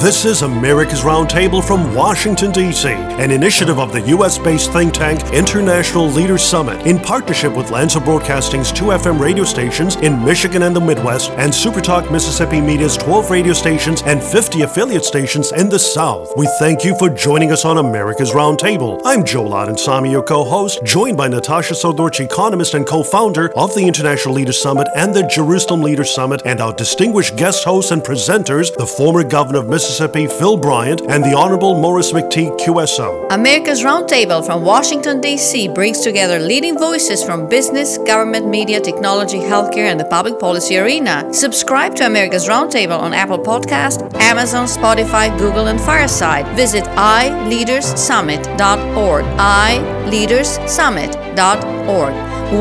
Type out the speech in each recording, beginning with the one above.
This is America's Roundtable from Washington, D.C., an initiative of the U.S. based think tank International Leaders Summit in partnership with Lanser Broadcasting's two FM radio stations in Michigan and the Midwest and Supertalk Mississippi Media's 12 radio stations and 50 affiliate stations in the South. We thank you for joining us on America's Roundtable. I'm Joel Samy, your co host, joined by Natasha Srdoc, economist and co founder of the International Leaders Summit and the Jerusalem Leaders Summit, and our distinguished guest hosts and presenters, the former governor of Mississippi. Mississippi, Phil Bryant, and the Honorable Maurice McTigue QSO. America's Roundtable from Washington, D.C. brings together leading voices from business, government, media, technology, healthcare, and the public policy arena. Subscribe to America's Roundtable on Apple Podcast, Amazon, Spotify, Google, and Fireside. Visit iLeadersSummit.org. iLeadersSummit.org.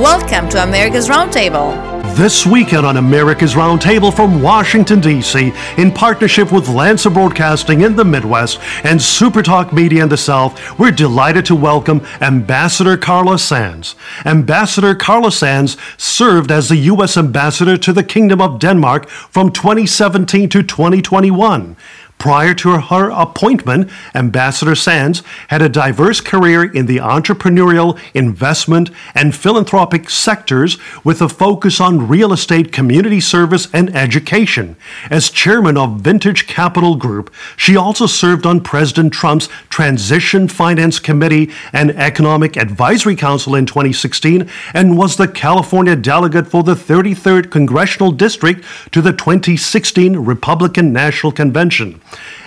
Welcome to America's Roundtable. This weekend on America's Roundtable from Washington, D.C., in partnership with Lanser Broadcasting in the Midwest and Supertalk Media in the South, we're delighted to welcome Ambassador Carla Sands. Ambassador Carla Sands served as the U.S. Ambassador to the Kingdom of Denmark from 2017 to 2021. Prior to her appointment, Ambassador Sands had a diverse career in the entrepreneurial, investment, and philanthropic sectors with a focus on real estate, community service, and education. As chairman of Vintage Capital Group, she also served on President Trump's Transition Finance Committee and Economic Advisory Council in 2016 and was the California delegate for the 33rd Congressional District to the 2016 Republican National Convention.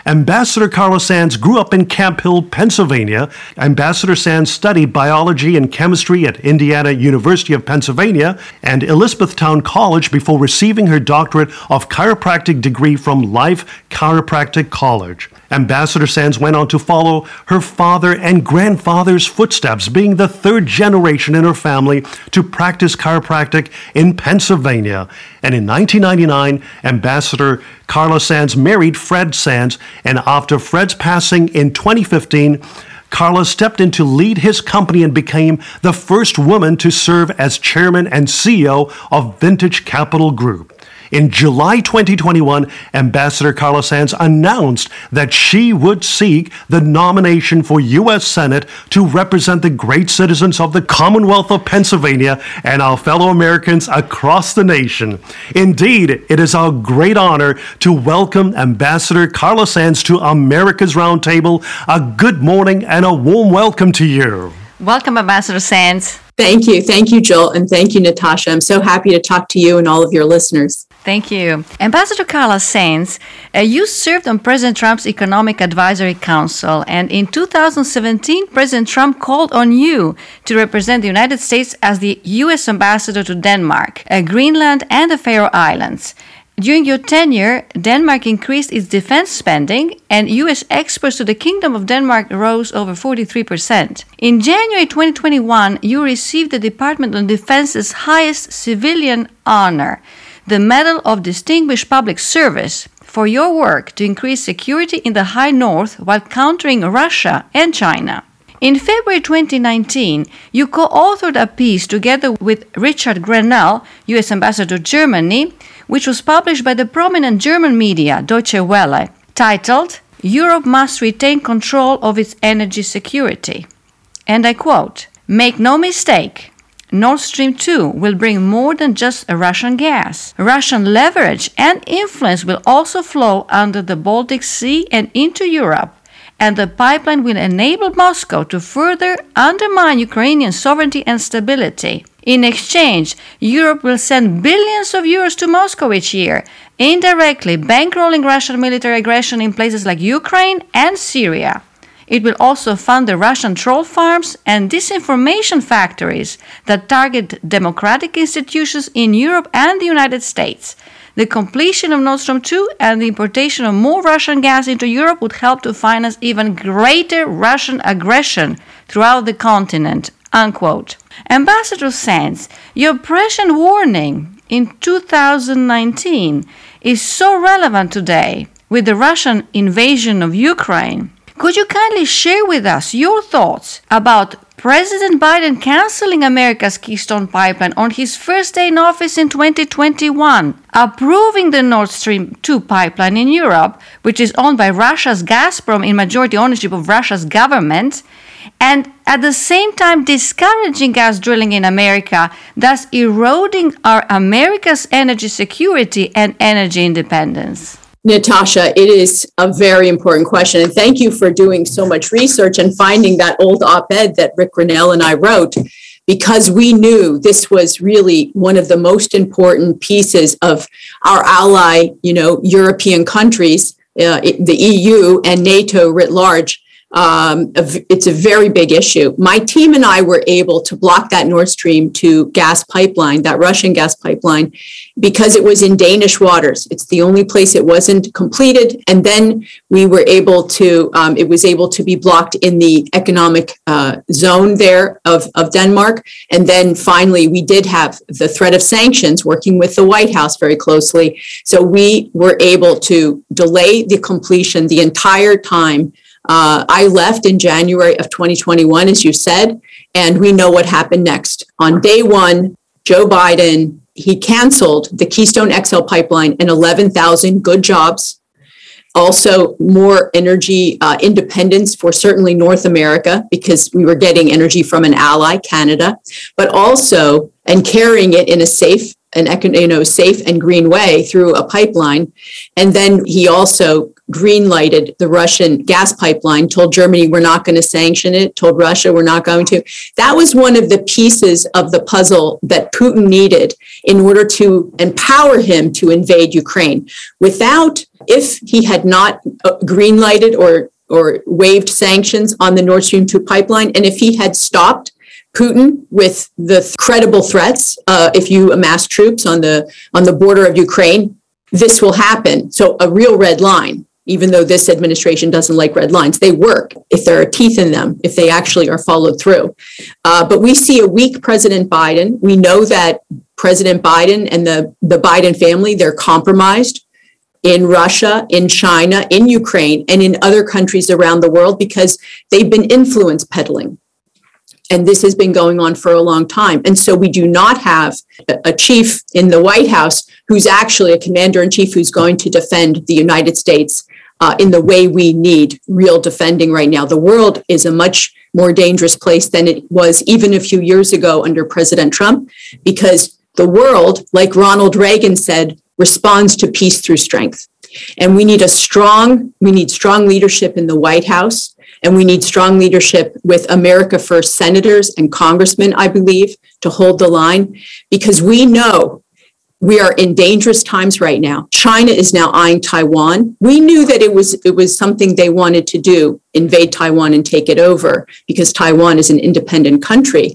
Ambassador Carla Sands grew up in Camp Hill, Pennsylvania. Ambassador Sands studied biology and chemistry at Indiana University of Pennsylvania and Elizabethtown College before receiving her doctorate of chiropractic degree from Life Chiropractic College. Ambassador Sands went on to follow her father and grandfather's footsteps, being the third generation in her family to practice chiropractic in Pennsylvania. And in 1999, Ambassador Carla Sands married Fred Sands, and after Fred's passing in 2015, Carla stepped in to lead his company and became the first woman to serve as chairman and CEO of Vintage Capital Group. In July 2021, Ambassador Carla Sands announced that she would seek the nomination for U.S. Senate to represent the great citizens of the Commonwealth of Pennsylvania and our fellow Americans across the nation. Indeed, it is our great honor to welcome Ambassador Carla Sands to America's Roundtable. A good morning and a warm welcome to you. Welcome, Ambassador Sands. Thank you. Thank you, Joel. And thank you, Natasha. I'm so happy to talk to you and all of your listeners. Thank you. Ambassador Carla Sands, uh, you served on President Trump's Economic Advisory Council, and in 2017, President Trump called on you to represent the United States as the U.S. ambassador to Denmark, uh, Greenland, and the Faroe Islands. During your tenure, Denmark increased its defense spending, and U.S. exports to the Kingdom of Denmark rose over 43%. In January 2021, you received the Department of Defense's highest civilian honor the Medal of Distinguished Public Service for your work to increase security in the High North while countering Russia and China. In February 2019, you co authored a piece together with Richard Grenell, U.S. Ambassador to Germany, which was published by the prominent German media Deutsche Welle, titled Europe Must Retain Control of Its Energy Security. And I quote Make no mistake, Nord Stream 2 will bring more than just Russian gas. Russian leverage and influence will also flow under the Baltic Sea and into Europe, and the pipeline will enable Moscow to further undermine Ukrainian sovereignty and stability. In exchange, Europe will send billions of euros to Moscow each year, indirectly bankrolling Russian military aggression in places like Ukraine and Syria. It will also fund the Russian troll farms and disinformation factories that target democratic institutions in Europe and the United States. The completion of Nord Stream 2 and the importation of more Russian gas into Europe would help to finance even greater Russian aggression throughout the continent. Unquote. Ambassador Sands, your prescient warning in 2019 is so relevant today with the Russian invasion of Ukraine Could you kindly share with us your thoughts about President Biden canceling America's Keystone Pipeline on his first day in office in 2021, approving the Nord Stream 2 pipeline in Europe, which is owned by Russia's Gazprom in majority ownership of Russia's government, and at the same time discouraging gas drilling in America, thus eroding our America's energy security and energy independence? Natasha, it is a very important question. And thank you for doing so much research and finding that old op ed that Rick Grenell and I wrote, because we knew this was really one of the most important pieces of our ally, you know, European countries, uh, the EU and NATO writ large um, it's a very big issue. My team and I were able to block that Nord Stream 2 gas pipeline, that Russian gas pipeline, because it was in Danish waters. It's the only place it wasn't completed. And then we were able to, um, it was able to be blocked in the economic uh, zone there of, of Denmark. And then finally, we did have the threat of sanctions working with the White House very closely. So we were able to delay the completion the entire time uh, I left in January of 2021, as you said, and we know what happened next. On day one, Joe Biden, he canceled the Keystone XL pipeline and 11,000 good jobs. Also, more energy uh, independence for certainly North America because we were getting energy from an ally, Canada, but also and carrying it in a safe an you know safe and green way through a pipeline and then he also green lighted the Russian gas pipeline told Germany we're not going to sanction it told Russia we're not going to that was one of the pieces of the puzzle that Putin needed in order to empower him to invade Ukraine without if he had not uh, green lighted or or waived sanctions on the Nord Stream 2 pipeline and if he had stopped Putin with the credible threats. Uh, if you amass troops on the on the border of Ukraine, this will happen. So a real red line. Even though this administration doesn't like red lines, they work if there are teeth in them, if they actually are followed through. Uh, but we see a weak President Biden. We know that President Biden and the, the Biden family, they're compromised in Russia, in China, in Ukraine, and in other countries around the world because they've been influence peddling and this has been going on for a long time. And so we do not have a chief in the White House who's actually a commander in chief who's going to defend the United States uh, in the way we need real defending right now. The world is a much more dangerous place than it was even a few years ago under President Trump, because the world, like Ronald Reagan said, responds to peace through strength. And we need a strong, we need strong leadership in the White House. And we need strong leadership with America First senators and congressmen, I believe, to hold the line because we know we are in dangerous times right now. China is now eyeing Taiwan. We knew that it was it was something they wanted to do, invade Taiwan and take it over because Taiwan is an independent country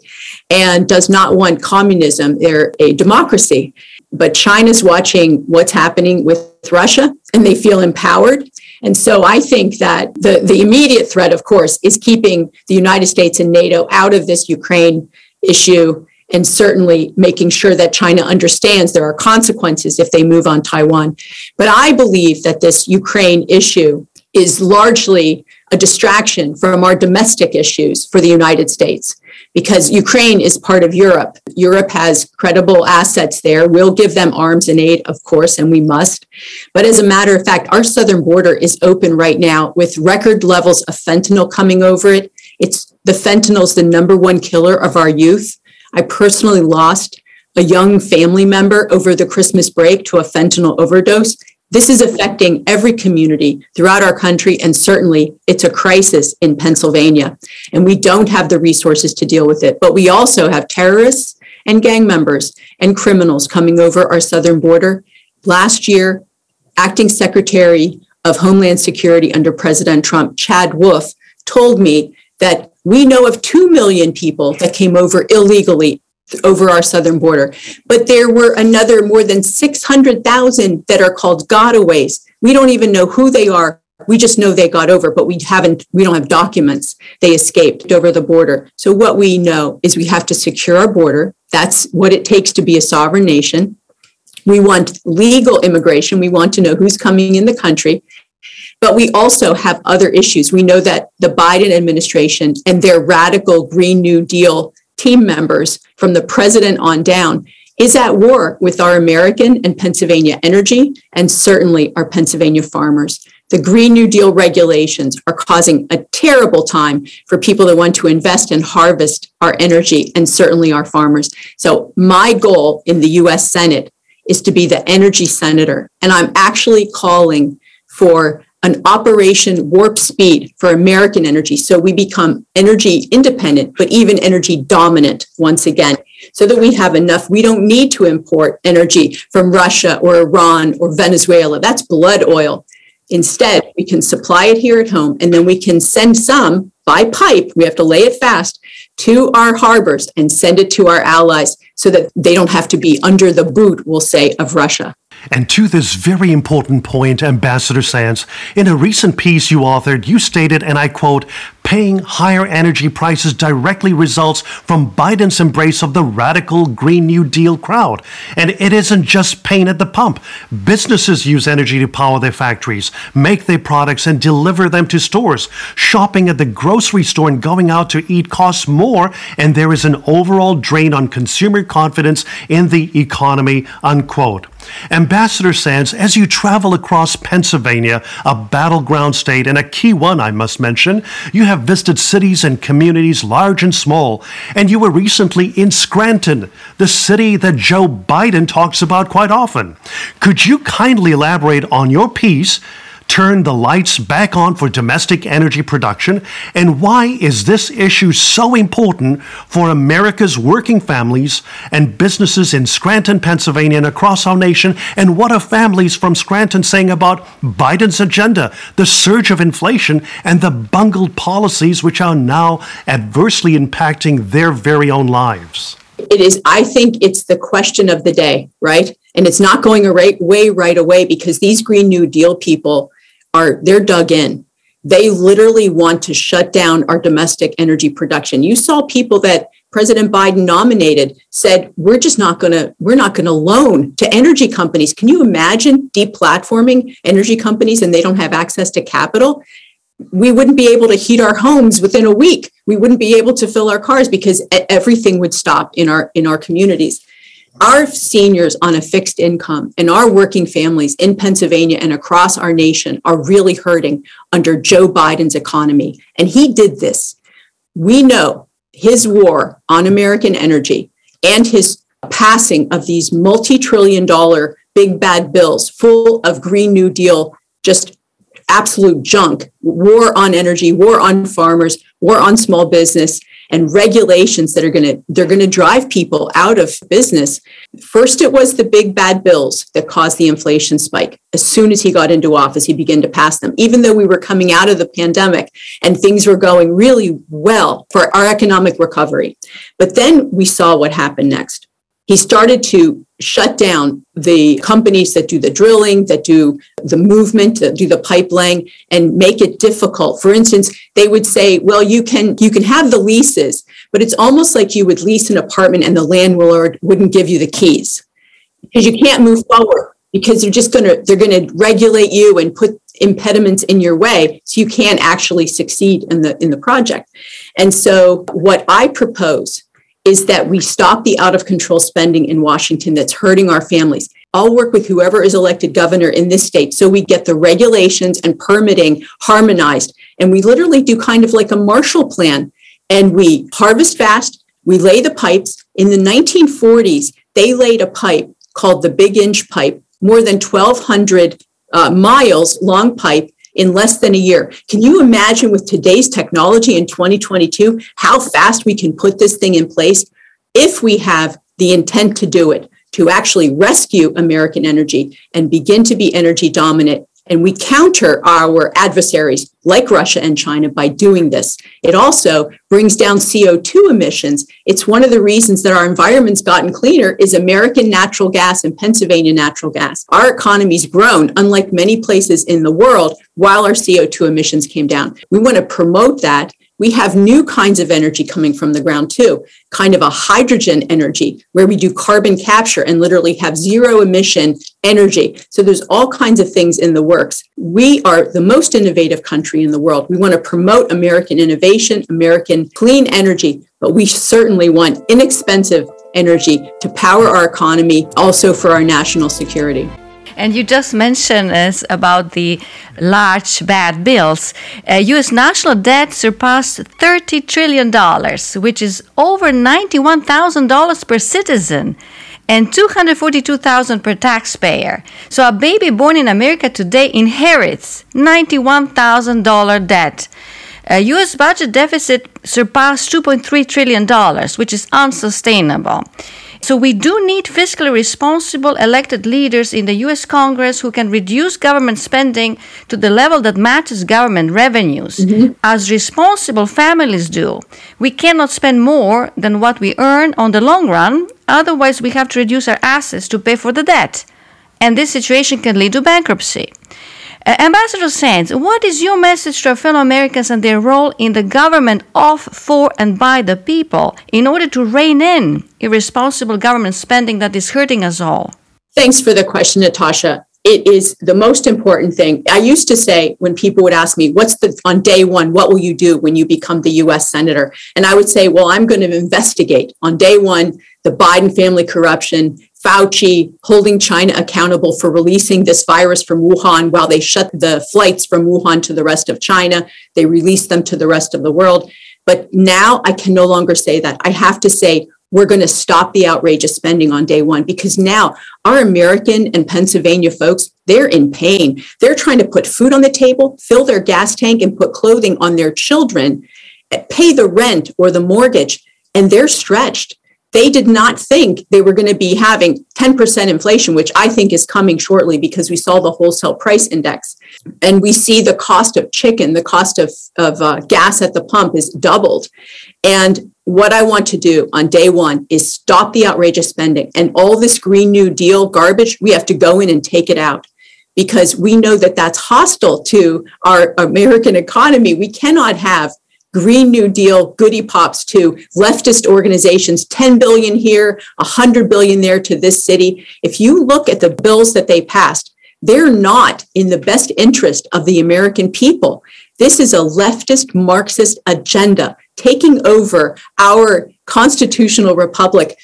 and does not want communism. They're a democracy. But China's watching what's happening with Russia and they feel empowered and so I think that the, the immediate threat, of course, is keeping the United States and NATO out of this Ukraine issue and certainly making sure that China understands there are consequences if they move on Taiwan. But I believe that this Ukraine issue is largely a distraction from our domestic issues for the United States because Ukraine is part of Europe. Europe has credible assets there. We'll give them arms and aid, of course, and we must. But as a matter of fact, our southern border is open right now with record levels of fentanyl coming over it. It's the fentanyl's the number one killer of our youth. I personally lost a young family member over the Christmas break to a fentanyl overdose. This is affecting every community throughout our country, and certainly it's a crisis in Pennsylvania. And we don't have the resources to deal with it. But we also have terrorists and gang members and criminals coming over our southern border. Last year, Acting Secretary of Homeland Security under President Trump, Chad Wolf, told me that we know of 2 million people that came over illegally over our southern border. But there were another more than 600,000 that are called gotaways. We don't even know who they are. We just know they got over, but we haven't, we don't have documents. They escaped over the border. So what we know is we have to secure our border. That's what it takes to be a sovereign nation. We want legal immigration. We want to know who's coming in the country. But we also have other issues. We know that the Biden administration and their radical Green New Deal team members from the president on down is at war with our American and Pennsylvania energy and certainly our Pennsylvania farmers. The Green New Deal regulations are causing a terrible time for people that want to invest and harvest our energy and certainly our farmers. So, my goal in the US Senate is to be the energy senator. And I'm actually calling for an operation warp speed for American energy so we become energy independent, but even energy dominant once again, so that we have enough. We don't need to import energy from Russia or Iran or Venezuela. That's blood oil. Instead, we can supply it here at home and then we can send some by pipe. We have to lay it fast to our harbors and send it to our allies so that they don't have to be under the boot, we'll say, of Russia. And to this very important point, Ambassador Sands, in a recent piece you authored, you stated, and I quote, paying higher energy prices directly results from Biden's embrace of the radical Green New Deal crowd. And it isn't just pain at the pump. Businesses use energy to power their factories, make their products, and deliver them to stores. Shopping at the grocery store and going out to eat costs more, and there is an overall drain on consumer confidence in the economy, unquote. Ambassador Sands, as you travel across Pennsylvania, a battleground state and a key one, I must mention, you have visited cities and communities large and small, and you were recently in Scranton, the city that Joe Biden talks about quite often. Could you kindly elaborate on your piece? Turn the lights back on for domestic energy production? And why is this issue so important for America's working families and businesses in Scranton, Pennsylvania, and across our nation? And what are families from Scranton saying about Biden's agenda, the surge of inflation, and the bungled policies which are now adversely impacting their very own lives? It is, I think it's the question of the day, right? And it's not going away right away because these Green New Deal people are they're dug in. They literally want to shut down our domestic energy production. You saw people that President Biden nominated said, we're just not going to, we're not going to loan to energy companies. Can you imagine deplatforming energy companies and they don't have access to capital? We wouldn't be able to heat our homes within a week. We wouldn't be able to fill our cars because everything would stop in our in our communities our seniors on a fixed income and our working families in Pennsylvania and across our nation are really hurting under Joe Biden's economy. And he did this. We know his war on American energy and his passing of these multi trillion dollar big bad bills full of Green New Deal, just absolute junk, war on energy, war on farmers, war on small business and regulations that are going to they're going to drive people out of business. First it was the big bad bills that caused the inflation spike. As soon as he got into office he began to pass them. Even though we were coming out of the pandemic and things were going really well for our economic recovery. But then we saw what happened next. He started to shut down the companies that do the drilling, that do the movement, that do the pipeline, and make it difficult. For instance, they would say, well, you can you can have the leases, but it's almost like you would lease an apartment and the landlord wouldn't give you the keys. Because you can't move forward because they're just gonna they're gonna regulate you and put impediments in your way so you can't actually succeed in the in the project. And so what I propose is that we stop the out of control spending in Washington that's hurting our families. I'll work with whoever is elected governor in this state so we get the regulations and permitting harmonized. And we literally do kind of like a Marshall Plan and we harvest fast, we lay the pipes. In the 1940s, they laid a pipe called the Big Inch Pipe, more than 1,200 uh, miles long pipe in less than a year. Can you imagine with today's technology in 2022 how fast we can put this thing in place if we have the intent to do it, to actually rescue American energy and begin to be energy dominant and we counter our adversaries like Russia and China by doing this. It also brings down CO2 emissions. It's one of the reasons that our environment's gotten cleaner is American natural gas and Pennsylvania natural gas. Our economy's grown, unlike many places in the world, while our CO2 emissions came down. We want to promote that we have new kinds of energy coming from the ground too, kind of a hydrogen energy where we do carbon capture and literally have zero emission energy. So there's all kinds of things in the works. We are the most innovative country in the world. We want to promote American innovation, American clean energy, but we certainly want inexpensive energy to power our economy, also for our national security. And you just mentioned us about the large bad bills. Uh, U.S. national debt surpassed $30 trillion, which is over $91,000 per citizen and 242,000 per taxpayer. So a baby born in America today inherits $91,000 debt. A U.S. budget deficit surpassed $2.3 trillion, which is unsustainable. So we do need fiscally responsible elected leaders in the US Congress who can reduce government spending to the level that matches government revenues, mm-hmm. as responsible families do. We cannot spend more than what we earn on the long run, otherwise, we have to reduce our assets to pay for the debt. And this situation can lead to bankruptcy. Ambassador Sands, what is your message to our fellow Americans and their role in the government of, for, and by the people in order to rein in irresponsible government spending that is hurting us all? Thanks for the question, Natasha. It is the most important thing. I used to say when people would ask me, What's the on day one, what will you do when you become the US Senator? And I would say, Well, I'm going to investigate on day one the Biden family corruption, Fauci holding China accountable for releasing this virus from Wuhan while they shut the flights from Wuhan to the rest of China. They released them to the rest of the world. But now I can no longer say that. I have to say, we're going to stop the outrageous spending on day one because now our American and Pennsylvania folks, they're in pain. They're trying to put food on the table, fill their gas tank, and put clothing on their children, pay the rent or the mortgage, and they're stretched they did not think they were going to be having 10% inflation, which I think is coming shortly because we saw the wholesale price index. And we see the cost of chicken, the cost of, of uh, gas at the pump is doubled. And what I want to do on day one is stop the outrageous spending and all this Green New Deal garbage, we have to go in and take it out because we know that that's hostile to our American economy. We cannot have Green New Deal goody pops to leftist organizations, 10 billion here, 100 billion there to this city. If you look at the bills that they passed, they're not in the best interest of the American people. This is a leftist Marxist agenda taking over our constitutional republic.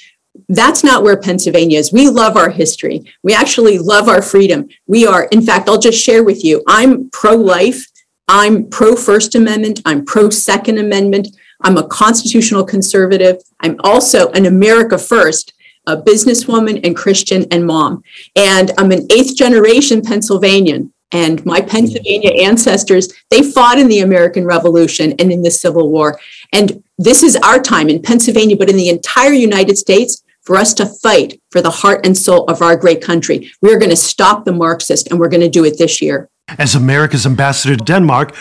That's not where Pennsylvania is. We love our history. We actually love our freedom. We are, in fact, I'll just share with you, I'm pro life. I'm pro First Amendment. I'm pro Second Amendment. I'm a constitutional conservative. I'm also an America First, a businesswoman and Christian and mom. And I'm an eighth generation Pennsylvanian. And my Pennsylvania ancestors, they fought in the American Revolution and in the Civil War. And this is our time in Pennsylvania, but in the entire United States, for us to fight for the heart and soul of our great country. We're going to stop the Marxist, and we're going to do it this year. As America's ambassador to Denmark,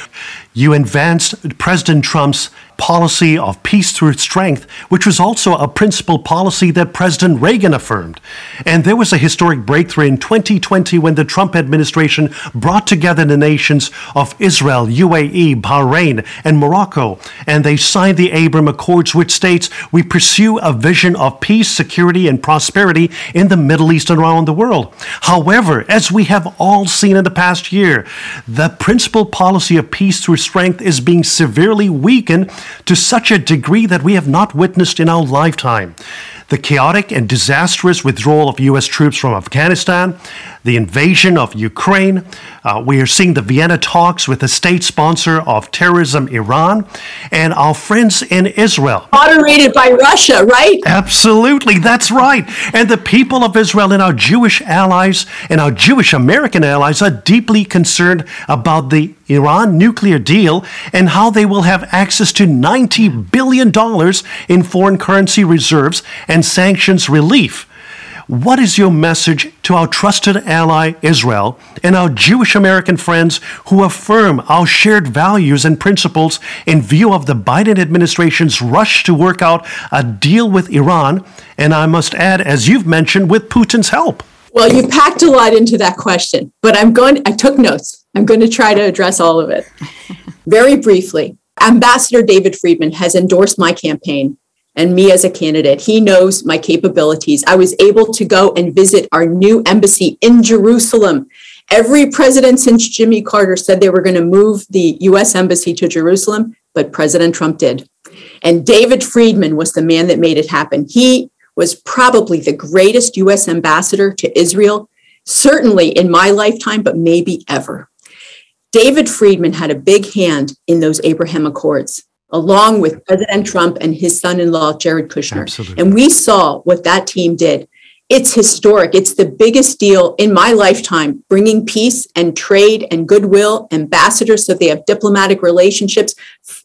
you advanced President Trump's policy of peace through strength, which was also a principal policy that President Reagan affirmed. And there was a historic breakthrough in 2020 when the Trump administration brought together the nations of Israel, UAE, Bahrain, and Morocco, and they signed the Abraham Accords, which states we pursue a vision of peace, security, and prosperity in the Middle East and around the world. However, as we have all seen in the past year, the principal policy of peace through strength is being severely weakened to such a degree that we have not witnessed in our lifetime. The chaotic and disastrous withdrawal of U.S. troops from Afghanistan, the invasion of Ukraine. Uh, we are seeing the Vienna talks with the state sponsor of terrorism, Iran, and our friends in Israel. Moderated by Russia, right? Absolutely, that's right. And the people of Israel and our Jewish allies and our Jewish American allies are deeply concerned about the Iran nuclear deal and how they will have access to $90 billion in foreign currency reserves and sanctions relief. What is your message to our trusted ally Israel and our Jewish American friends who affirm our shared values and principles in view of the Biden administration's rush to work out a deal with Iran? And I must add, as you've mentioned, with Putin's help. Well, you packed a lot into that question, but I'm going, I took notes. I'm going to try to address all of it. Very briefly, Ambassador David Friedman has endorsed my campaign and me as a candidate. He knows my capabilities. I was able to go and visit our new embassy in Jerusalem. Every president since Jimmy Carter said they were going to move the US embassy to Jerusalem, but President Trump did. And David Friedman was the man that made it happen. He was probably the greatest US ambassador to Israel, certainly in my lifetime, but maybe ever. David Friedman had a big hand in those Abraham Accords, along with President Trump and his son in law, Jared Kushner. Absolutely. And we saw what that team did it's historic. It's the biggest deal in my lifetime, bringing peace and trade and goodwill, ambassadors, so they have diplomatic relationships.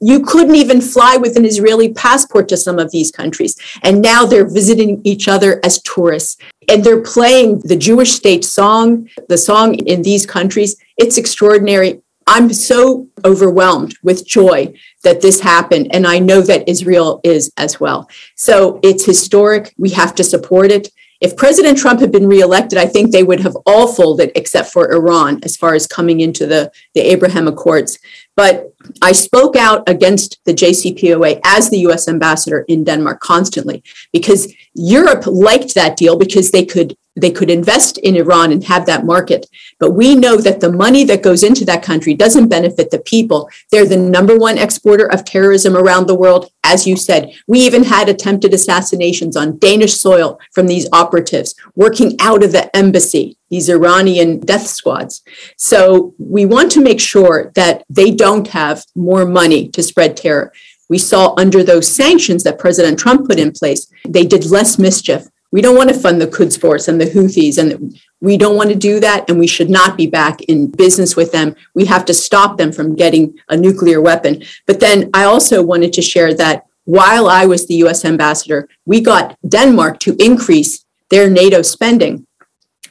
You couldn't even fly with an Israeli passport to some of these countries. And now they're visiting each other as tourists. And they're playing the Jewish state song, the song in these countries. It's extraordinary. I'm so overwhelmed with joy that this happened. And I know that Israel is as well. So it's historic. We have to support it. If President Trump had been reelected, I think they would have all folded except for Iran as far as coming into the, the Abraham Accords. But I spoke out against the JCPOA as the US ambassador in Denmark constantly because Europe liked that deal because they could they could invest in Iran and have that market. But we know that the money that goes into that country doesn't benefit the people. They're the number one exporter of terrorism around the world. As you said, we even had attempted assassinations on Danish soil from these operatives working out of the embassy, these Iranian death squads. So we want to make sure that they don't have more money to spread terror. We saw under those sanctions that President Trump put in place, they did less mischief. We don't want to fund the Quds and the Houthis, and we don't want to do that, and we should not be back in business with them. We have to stop them from getting a nuclear weapon. But then I also wanted to share that while I was the US ambassador, we got Denmark to increase their NATO spending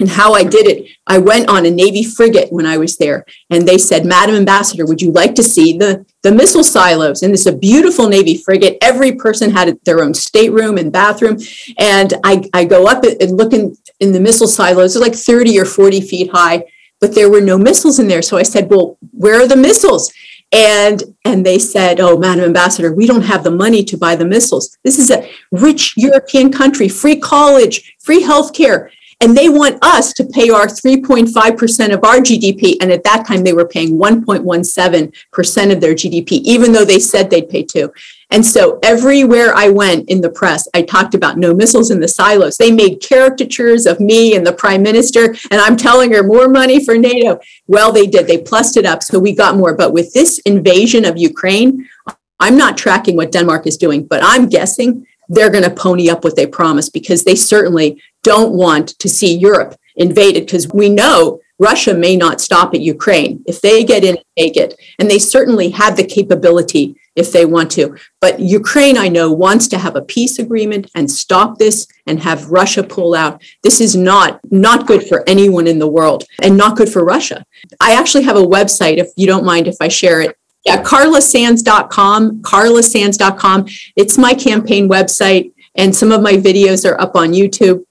and how I did it, I went on a Navy frigate when I was there, and they said, "Madam Ambassador, would you like to see the the missile silos?" And it's a beautiful Navy frigate. Every person had their own stateroom and bathroom, and I I go up and look in, in the missile silos. They're like thirty or forty feet high, but there were no missiles in there. So I said, "Well, where are the missiles?" And and they said, "Oh, Madam Ambassador, we don't have the money to buy the missiles. This is a rich European country, free college, free health care." And they want us to pay our 3.5% of our GDP. And at that time, they were paying 1.17% of their GDP, even though they said they'd pay two. And so everywhere I went in the press, I talked about no missiles in the silos. They made caricatures of me and the prime minister, and I'm telling her more money for NATO. Well, they did. They plussed it up. So we got more. But with this invasion of Ukraine, I'm not tracking what Denmark is doing, but I'm guessing they're going to pony up what they promised because they certainly don't want to see Europe invaded because we know Russia may not stop at Ukraine. If they get in and take it, and they certainly have the capability if they want to. But Ukraine, I know, wants to have a peace agreement and stop this and have Russia pull out. This is not not good for anyone in the world and not good for Russia. I actually have a website, if you don't mind if I share it. Yeah, carlasands.com, carlasands.com. It's my campaign website, and some of my videos are up on YouTube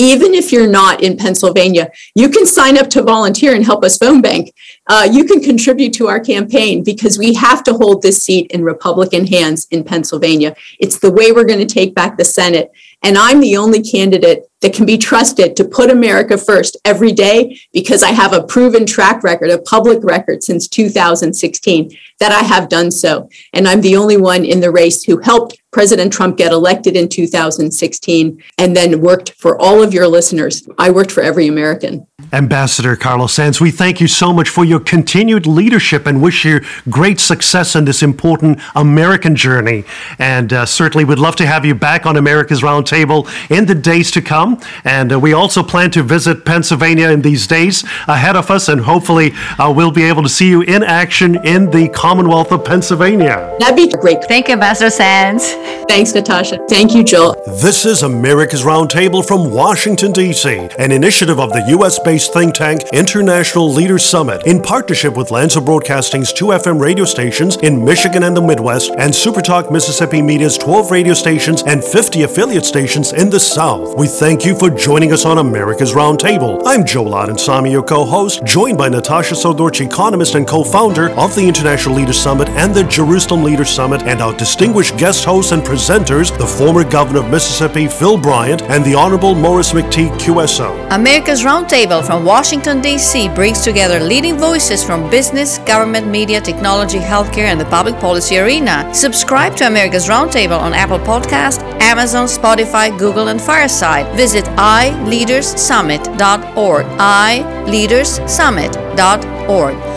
even if you're not in Pennsylvania, you can sign up to volunteer and help us phone bank. Uh, you can contribute to our campaign because we have to hold this seat in Republican hands in Pennsylvania. It's the way we're going to take back the Senate. And I'm the only candidate that can be trusted to put America first every day because I have a proven track record, a public record since 2016 that I have done so. And I'm the only one in the race who helped President Trump get elected in 2016 and then worked for all of your listeners. I worked for every American. Ambassador Carla Sands, we thank you so much for your continued leadership and wish you great success in this important American journey. And uh, certainly would love to have you back on America's Roundtable in the days to come. And uh, we also plan to visit Pennsylvania in these days ahead of us, and hopefully uh, we'll be able to see you in action in the Commonwealth of Pennsylvania. That'd be great. Thank you, Ambassador Sands. Thanks, Natasha. Thank you, Joel. This is America's Roundtable from Washington, D.C., an initiative of the U.S. based think tank International Leaders Summit in partnership with Lanser Broadcasting's 2 FM radio stations in Michigan and the Midwest and Supertalk Mississippi Media's 12 radio stations and 50 affiliate stations in the South. We thank you for joining us on America's Roundtable. I'm Joe Samy, your co host, joined by Natasha Srdoc, economist and co founder of the International Leaders Summit and the Jerusalem Leaders Summit, and our distinguished guest and presenters, the former governor of Mississippi, Phil Bryant, and the Honorable Maurice McTigue, QSO. America's Roundtable from Washington, D.C. brings together leading voices from business, government, media, technology, healthcare, and the public policy arena. Subscribe to America's Roundtable on Apple Podcast, Amazon, Spotify, Google, and Fireside. Visit iLeadersSummit.org. iLeadersSummit.org.